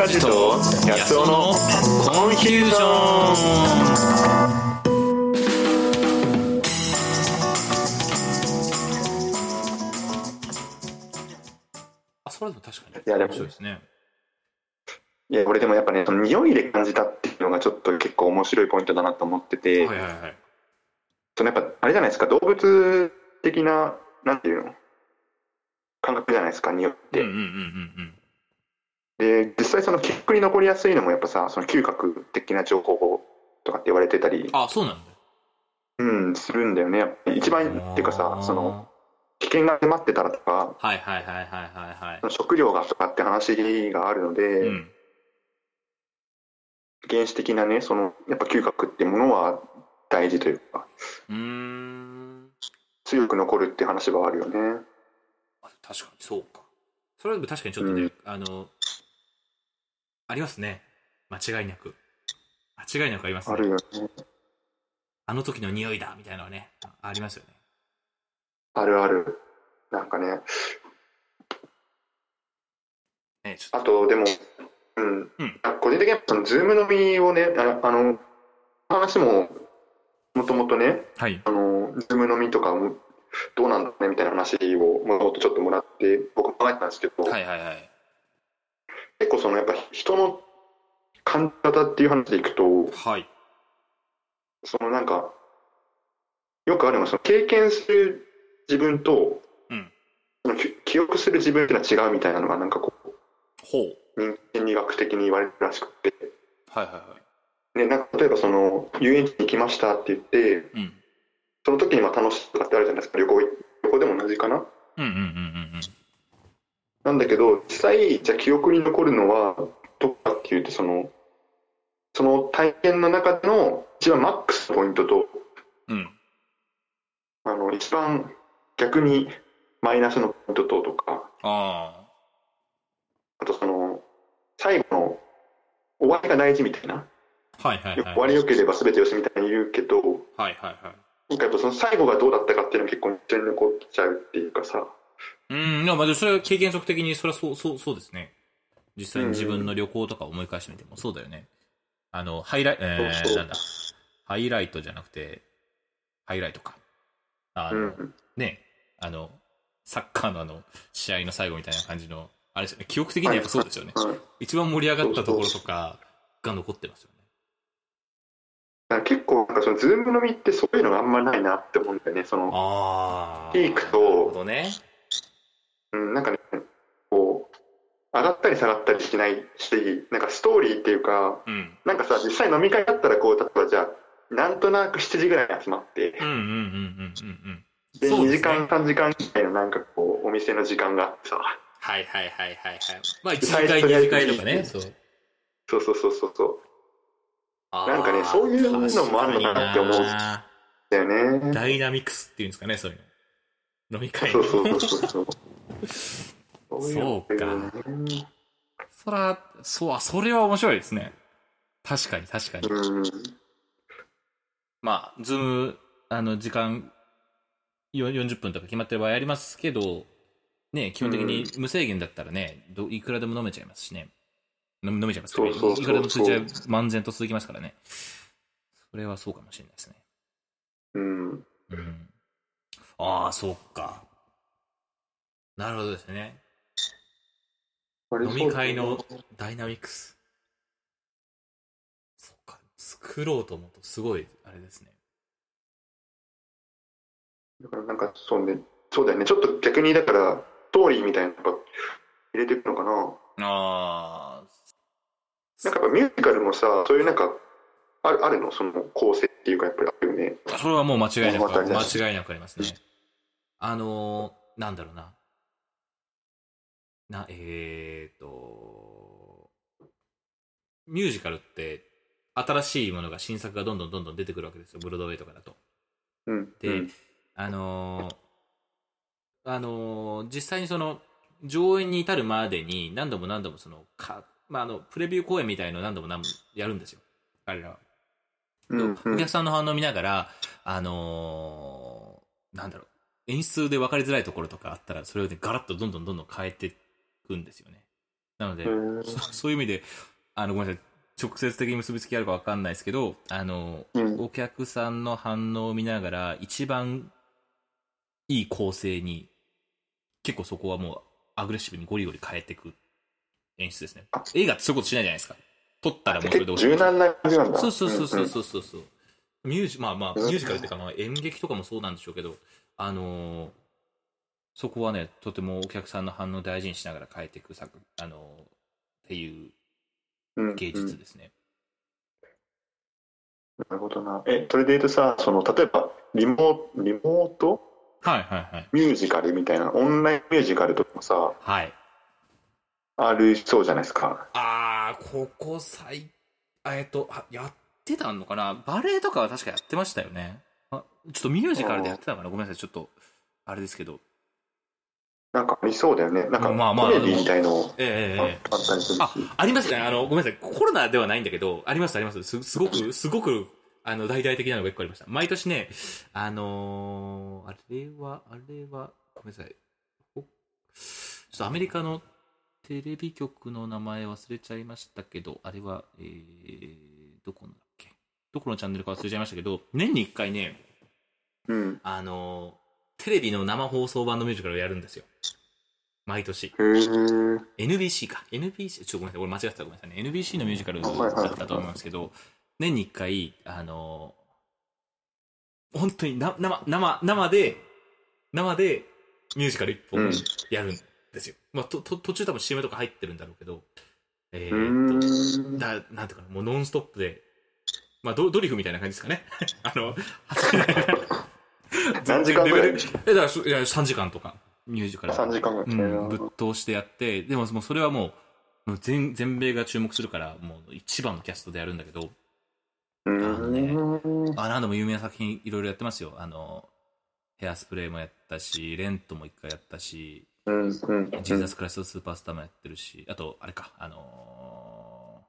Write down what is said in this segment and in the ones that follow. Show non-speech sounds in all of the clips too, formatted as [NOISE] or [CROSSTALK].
梶と安尾のコンフュージョンあ、それでも確かに。いやでもいですね。いや俺でもやっぱねその匂いで感じたっていうのがちょっと結構面白いポイントだなと思ってて、はいはいはい。そのやっぱあれじゃないですか動物的ななんていうの感覚じゃないですか匂いって、うんうんうんうんで実際その記憶に残りやすいのもやっぱさその嗅覚的な情報とかって言われてたりうん。あ、そうなんだ。うんするんだよね一番っていうかさその危険が迫ってたらとかはいはいはいはいはいはい。食料がとかって話があるので、うん。原始的なねそのやっぱ嗅覚っていうものは大事というかうーん。強く残るって話はあるよねあ確かにそうか。それは確かにちょっとね、うんあの、ありますね。間違いなく。間違いなくありますね。あるよねあの時の匂いだみたいなのはね、あありますよね。あるあるなんかねねちょっあとでもうん、うん個人的にはズーム飲みをねああの話ももともとねとはい。あのズーム飲みとかもどうなんだろうねみたいな話をもともとちょっともらって僕も考えてたんですけど、はいはいはい。結構そのやっぱ人の感じ方っていう話でいくとはい。そのなんかよくあるのはその経験する自分と、うんそのき記憶する自分っていうのは違うみたいなのがなんかこうほう。人間理学的に言われるらしくて、はいはいはい。ね、なんか例えばその遊園地に行きましたって言ってうん。その時にまあ楽しいとかってあるじゃないですか旅行旅行でも同じかなうんうんうんうんうん。なんだけど実際じゃあ記憶に残るのはどこかっていうとそのその体験の中での一番マックスのポイントとうん。あの一番逆にマイナスのポイントととかああとその最後の終わりが大事みたいな、あ。はいはいはい。終わり良ければ全てよしみたいに言うけどはいはいはい。なんかやっぱその最後がどうだったかっていうのが結構印象に残っちゃうっていうかさうん、でもまあそれは経験則的にそれはそう、そう、そうですね。実際に自分の旅行とか思い返してみてもそうだよね。あの、ハイライト、えー、なんだ。ハイライトじゃなくて、ハイライトか。あの、うんね、あの、サッカーのあの、試合の最後みたいな感じの、あれですよね、記憶的にはやっぱそうですよね。うん一番盛り上がったところとかが残ってますよね。結構なんかそのズーム飲みってそういうのがあんまないなって思うんだよねその。ピークと、どね。うん、なんかねこう上がったり下がったりしないしなんかストーリーっていうかうん。なんかさ実際飲み会だったらこう例えばじゃあなんとなく7時ぐらいに集まって。で2そうですね時間3時間ぐらいのなんかこうお店の時間があってさはいはいはいはいはい。まあ、1次会、2次会とかね。そう。そうそうそうそうそうなんかねそういうのもあるのかなって思うだよねダイナミクスっていうんですかね、そういうの。飲み会の。そうそうそうそうそうかねそら、そう、あそれは面白いですね。確かに確かに。うんまあ、ズーム、あの、時間、よ40分とか決まってる場合ありますけど、ね、基本的に無制限だったらね、どいくらでも飲めちゃいますしね。飲めちゃいますかういくらでも続いちゃう、漫然と続きますからね。それはそうかもしれないですね。うんうん。ああ、そうか。なるほどですね。飲み会のダイナミクス。そうか。作ろうと思うとすごい、あれですね。だからなんかそうねそうだよねちょっと逆にだからストーリーみたいなのやっぱ入れていくのかなああ。なんかやっぱミュージカルもさそういうなんかあるあるの？その構成っていうかやっぱりあるよねそれはもう間違いなく、間違いなくありますね。あのー、なんだろうな。な、えーと、ミュージカルって、新しいものが、新作がどんどんどんどん出てくるわけですよ、ブロードウェイとかだと。うんで、うんあのーあのー実際にその、上演に至るまでに何度も何度もその、か、まあ、あの、プレビュー公演みたいのを何度も何度もやるんですよ。彼らは。うんうんお客さんの反応を見ながら、あのーなんだろう、演出で分かりづらいところとかあったら、それをね、ガラッとどんどんどんどん変えていくんですよね。なので、うんそそういう意味で、あの、ごめんなさい。直接的に結びつきあるかわかんないですけど、あの、うんお客さんの反応を見ながら、一番いい構成に、結構そこはもうアグレッシブにゴリゴリ変えていく演出ですねあ。映画ってそういうことしないじゃないですか。撮ったらもうそれでおしまい柔軟な感じなんだ。そうそうそうそううんそうそうそう。ミュージ、まあまあ、ミュージカルっていうか、まあ演劇とかもそうなんでしょうけど、あのーそこはね、とてもお客さんの反応を大事にしながら変えていく作、あのーっていううん芸術ですね。なるほどな。え、それで言うとさ、その、例えば、リモート、リモート？はいはいはい。ミュージカルみたいな、オンラインミュージカルとかもさ、はい。あるそうじゃないですか。あー、ここ最、あえっと、あ、やってたのかな？バレエとかは確かやってましたよね。あちょっとミュージカルでやってたのかな？ごめんなさい、ちょっと、あれですけど。なんかありそうだよね。なんか、まあまあテレビみたいのええええええあったりするし。あ、ありますね。あの、ごめんなさい。コロナではないんだけど、ありますあります。す、すごく、すごく、あの、大々的なのが一個ありました。毎年ね、あのーあれは、あれは、ごめんなさい。ほちょっとアメリカのテレビ局の名前忘れちゃいましたけど、あれは、えー、どこのだっけ？どこのチャンネルか忘れちゃいましたけど、年に一回ね、うん。あのーテレビの生放送版のミュージカルをやるんですよ。毎年。NBC か。NBC、ちょっとごめんなさい。俺間違ってたらごめんなさいね。NBC のミュージカルだったと思いますけど、年に一回、あのー本当にな生、生、生で、生でミュージカル一本うんやるんですよ。まあ、と、と、途中多分 CM とか入ってるんだろうけど、えうーっと。だ、なんていうかな、もうノンストップで、まあ、ドドリフみたいな感じですかね。[LAUGHS] あの、[LAUGHS] 何時間ぐらいえ、だからそ、いや、3時間とか、ミュージカル。3時間ぐらい。うん、ぶっ通してやって、でももうそれはもう、全全米が注目するから、もう一番のキャストでやるんだけど、うあのね。あ何度も有名な作品いろいろやってますよ。あの、ヘアスプレーもやったし、レントも一回やったし。ジーザスクライストスーパースターもやってるし、あと、あれか、あの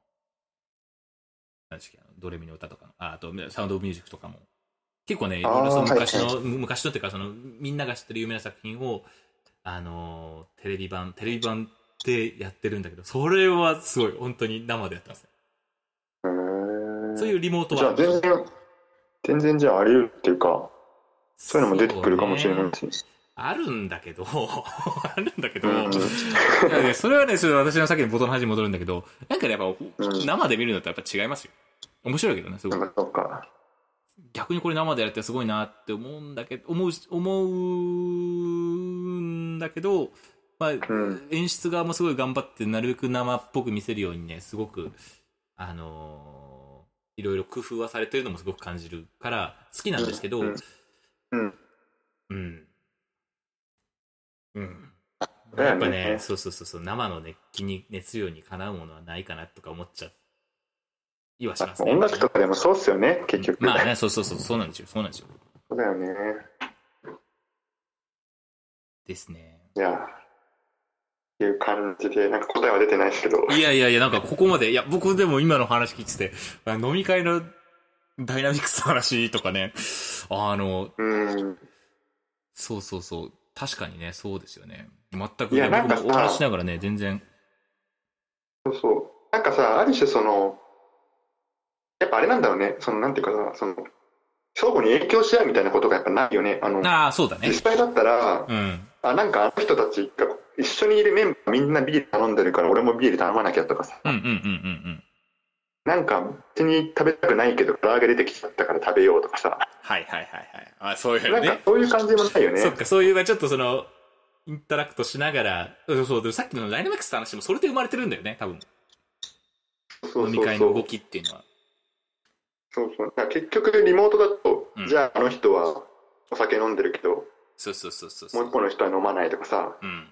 ー、何でしたっけ、あのドレミの歌とか、ああと、サウンドオブミュージックとかも。結構ね、いろいろその昔の、はい昔のっていうか、その、みんなが知ってる有名な作品を、あのーテレビ版、テレビ版でやってるんだけど、それはすごい、本当に生でやってますね。そういうリモートは。じゃあ全然、全然じゃああり得るっていうか、そういうのも出てくるかもしれないし。あるんだけど、[LAUGHS] あるんだけど、うん。いやね、それはね、それ私のさっきの冒頭の話に戻るんだけど、なんかね、やっぱ、うん生で見るのとやっぱ違いますよ。面白いけどね、すごい。そうか。逆にこれ生でやるってすごいなって思うんだけど、思う、思うんだけど、まあ、ん演出側もすごい頑張って、なるべく生っぽく見せるようにね、すごく、あのーいろいろ工夫はされてるのもすごく感じるから、好きなんですけど、うんうん。うん。うん。やっぱね、そうそうそうそう、生の熱気に、熱量にかなうものはないかなとか思っちゃいはしますね。音楽とかでもそうっすよね、結局。まあね、そうそうそう、そうなんですよ、そうなんですよ。そうだよね。ですね。いや、っていう感じで、なんか答えは出てないですけど。いやいやいや、なんかここまで、いや、僕でも今の話聞いてて、あ飲み会のダイナミックスの話とかね、あの、うん。そうそうそう、確かにね、そうですよね。全く、いやね、なんかさ僕もお話しながらね、全然、そうそう。なんかさ、ある種その、やっぱあれなんだろうね、その、なんていうかさ、その、相互に影響し合うみたいなことがやっぱないよね。あの、ああ、そうだね実。際だったら、うん。あ、なんかあの人たちが一緒にいるメンバーみんなビール頼んでるから俺もビール頼まなきゃとかさ、うんうんうんうんうん。なんか別に食べたくないけど唐揚げ出てきちゃったから食べようとかさ、はいはいはいはい。あそういうなんかね。そういう感じもないよね。そっか、そういう、まあちょっとその、インタラクトしながら、そうそう、さっきのダイナミックスって話もそれで生まれてるんだよね、多分。そう飲みそうそう会の動きっていうのは。そうそう。結局リモートだと、うんじゃああの人はお酒飲んでるけど、そうそうそうそう。もう一方の人は飲まないとかさ、うん。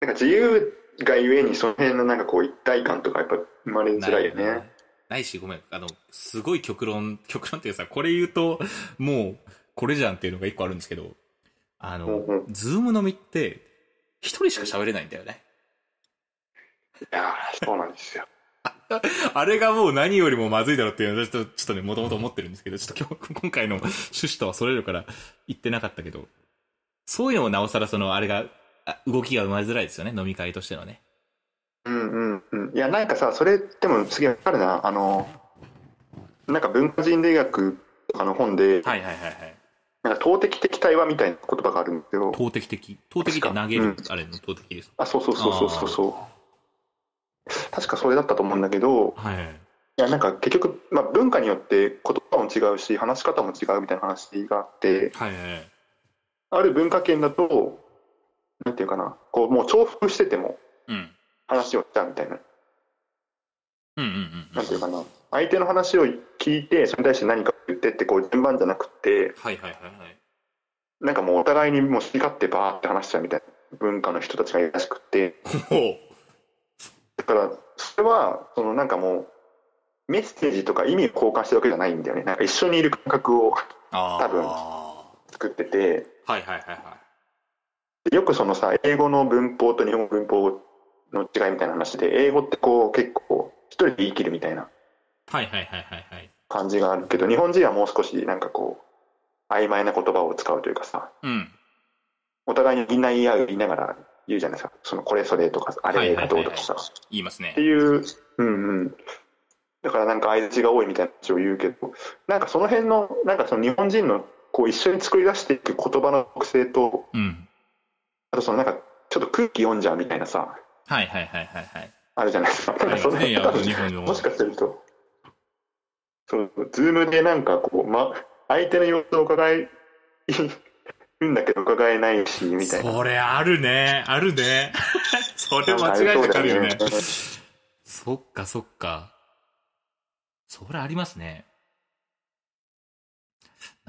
なんか自由がゆえにその辺のなんかこう一体感とかやっぱ生まれづらいよね。ないし、ごめん。あの、すごい極論、[LAUGHS] 極論っていうかさ、これ言うと、もう、これじゃんっていうのが一個あるんですけど、あの、うんうんズーム飲みって、一人しか喋れないんだよね。いやーそうなんですよ。[LAUGHS] あれがもう何よりもまずいだろうっていうのは、ちょっと、ちょっとね、もともと思ってるんですけど、ちょっと今日、今回の趣旨とはそれるから言ってなかったけど、そういうのもなおさらその、あれが、あ動きが生まれづらいですよね、飲み会としてのね。うんうん。いや、なんかさ、それでもすげえわかるな。あの、なんか文化人類学とかの本で、はいはいはいはい。なんか投擲的対話みたいな言葉があるんですけど、投擲的？投擲って投げる、うんあれの投擲です。あ、そうそうそうそうそうそう。確かそれだったと思うんだけど、はいはい。いや、なんか結局、まあ文化によって言葉も違うし、話し方も違うみたいな話があって、はい。ある文化圏だと、なんていうかな、こう、もう重複しててもうん。話をしちゃうみたいな。うんうんうんうん。なんていうかな、相手の話を聞いて、それに対して何か言ってって、こう、順番じゃなくて、はいはいはいはい。なんかもうお互いにもう好き勝手バーって話しちゃうみたいな文化の人たちがいるらしくて。だから、それは、そのなんかもう、メッセージとか意味を交換してるわけじゃないんだよね。なんか一緒にいる感覚を。多分は作ってて、いはいはいはい。よくそのさ、英語の文法と日本語文法の違いみたいな話で、英語ってこう結構一人で言い切るみたいなはいはいはいはいはい。感じがあるけど、日本人はもう少しなんかこう、曖昧な言葉を使うというかさ、うん。お互いにみんな言い合う言いながら言うじゃないですか。そのこれそれとか、あれがどうとかさ。言いますねって。いう、うんうん。だからなんか相槌が多いみたいな話を言うけど、なんかその辺の、なんかその日本人のこう一緒に作り出していく言葉の特性と、うん。あとそのなんかちょっと空気読んじゃうみたいなさ、はいはいはいはいはい。あるじゃないですか。なんかその辺日本でも。もしかすると、そう、ズームでなんかこう、ま、相手の様子を伺い、るんだけど伺えないし、みたいな。それあるね。あるね。[LAUGHS] それ間違いなくあるよねそうだよねそっかそっか。それありますね。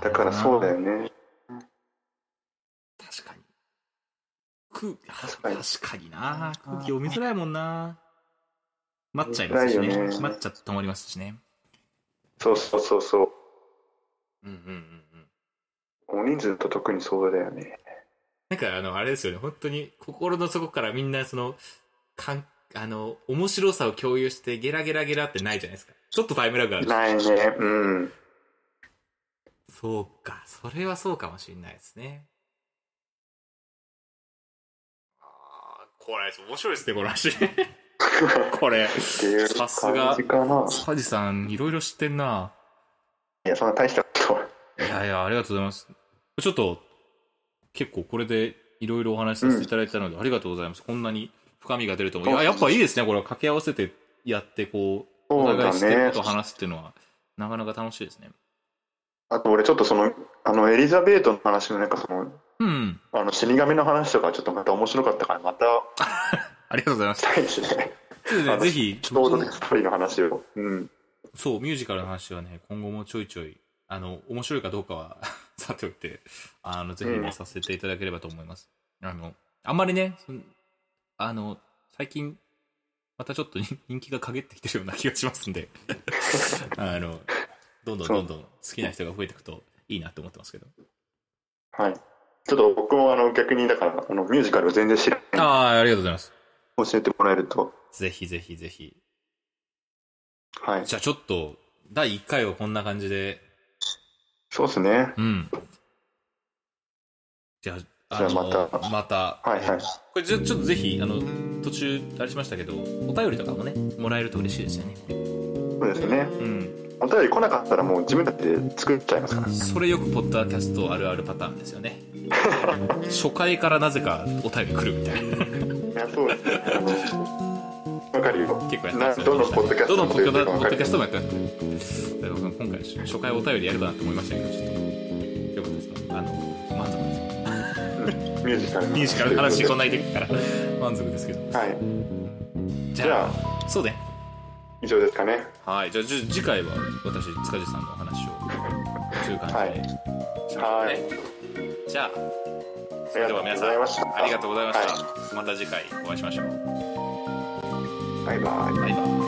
だからそうだよね。確かに。空確かに確かにな。空気読みづらいもんな。待っちゃいますしね。待っちゃって止まりますしね。そうそうそうそう。うんうんうんうん。大人数と特にそうだよね。なんかあの、あれですよね。本当に心の底からみんなその、かん、あの、面白さを共有してゲラゲラゲラってないじゃないですか。ちょっとタイムラグある。ないね。うん。そうか。それはそうかもしれないですね。ああ、これ、面白いですね、この話。[LAUGHS] これ。さすが。サジさん、いろいろ知ってんな。いや、そんな大した。いやいや、ありがとうございます。ちょっと、結構これでいろいろお話しさせていただいたので、ありがとうございます。こんなに深みが出ると思う。いや、やっぱいいですね。これは掛け合わせてやって、こう、お互い知ってるねことを話すっていうのは、なかなか楽しいですね。あと俺ちょっとその、あの、エリザベートの話のなんかその、うん。あの、死神の話とかちょっとまた面白かったから、また [LAUGHS] ありがとうございます。したいですね。ちょっとね、あのぜひ、ちょうどね、ストーリーの話を。うん。そう、ミュージカルの話はね、今後もちょいちょい、あの、面白いかどうかは [LAUGHS] さておいて、あの、ぜひね、うんさせていただければと思います。あの、あんまりね、あの、最近、またちょっと人 [LAUGHS] 人気が陰ってきてるような気がしますんで、[LAUGHS] あの、どんどんどんどん好きな人が増えていくといいなって思ってますけど。はい。ちょっと僕もあの、逆にだから、あの、ミュージカルを全然知らない。ああ、ありがとうございます。教えてもらえると。ぜひぜひぜひ。はい。じゃあちょっと、第1回はこんな感じで、そうですね。うん。じゃあ、じゃあまたのまた、はいはい。これちょちょっとぜひあの途中あれしましたけどお便りとかもねもらえると嬉しいですよねそうですね。うんお便り来なかったらもう自分たちで作っちゃいますから。それよくポッドキャストあるあるパターンですよね [LAUGHS] 初回からなぜかお便り来るみたいないや、そうですね。[LAUGHS] わかるよ。結構やってなますよどのポッドキャストももやってます初回お便りやればなと思いましたけどちょっとよかったですか？あの満足ですミュージカルのミュージカルの話こんなにでから満足ですけどはい。じじゃゃあそうね以上ですかね。はいじゃあじ次回は私塚地さんのお話をという感じで、はいはい。じゃあ、そありがとうごれでは皆さん、ざいました。ありがとうございました。はまた次回お会いしましょう。バイバイ。バイバイ。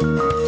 Thank you.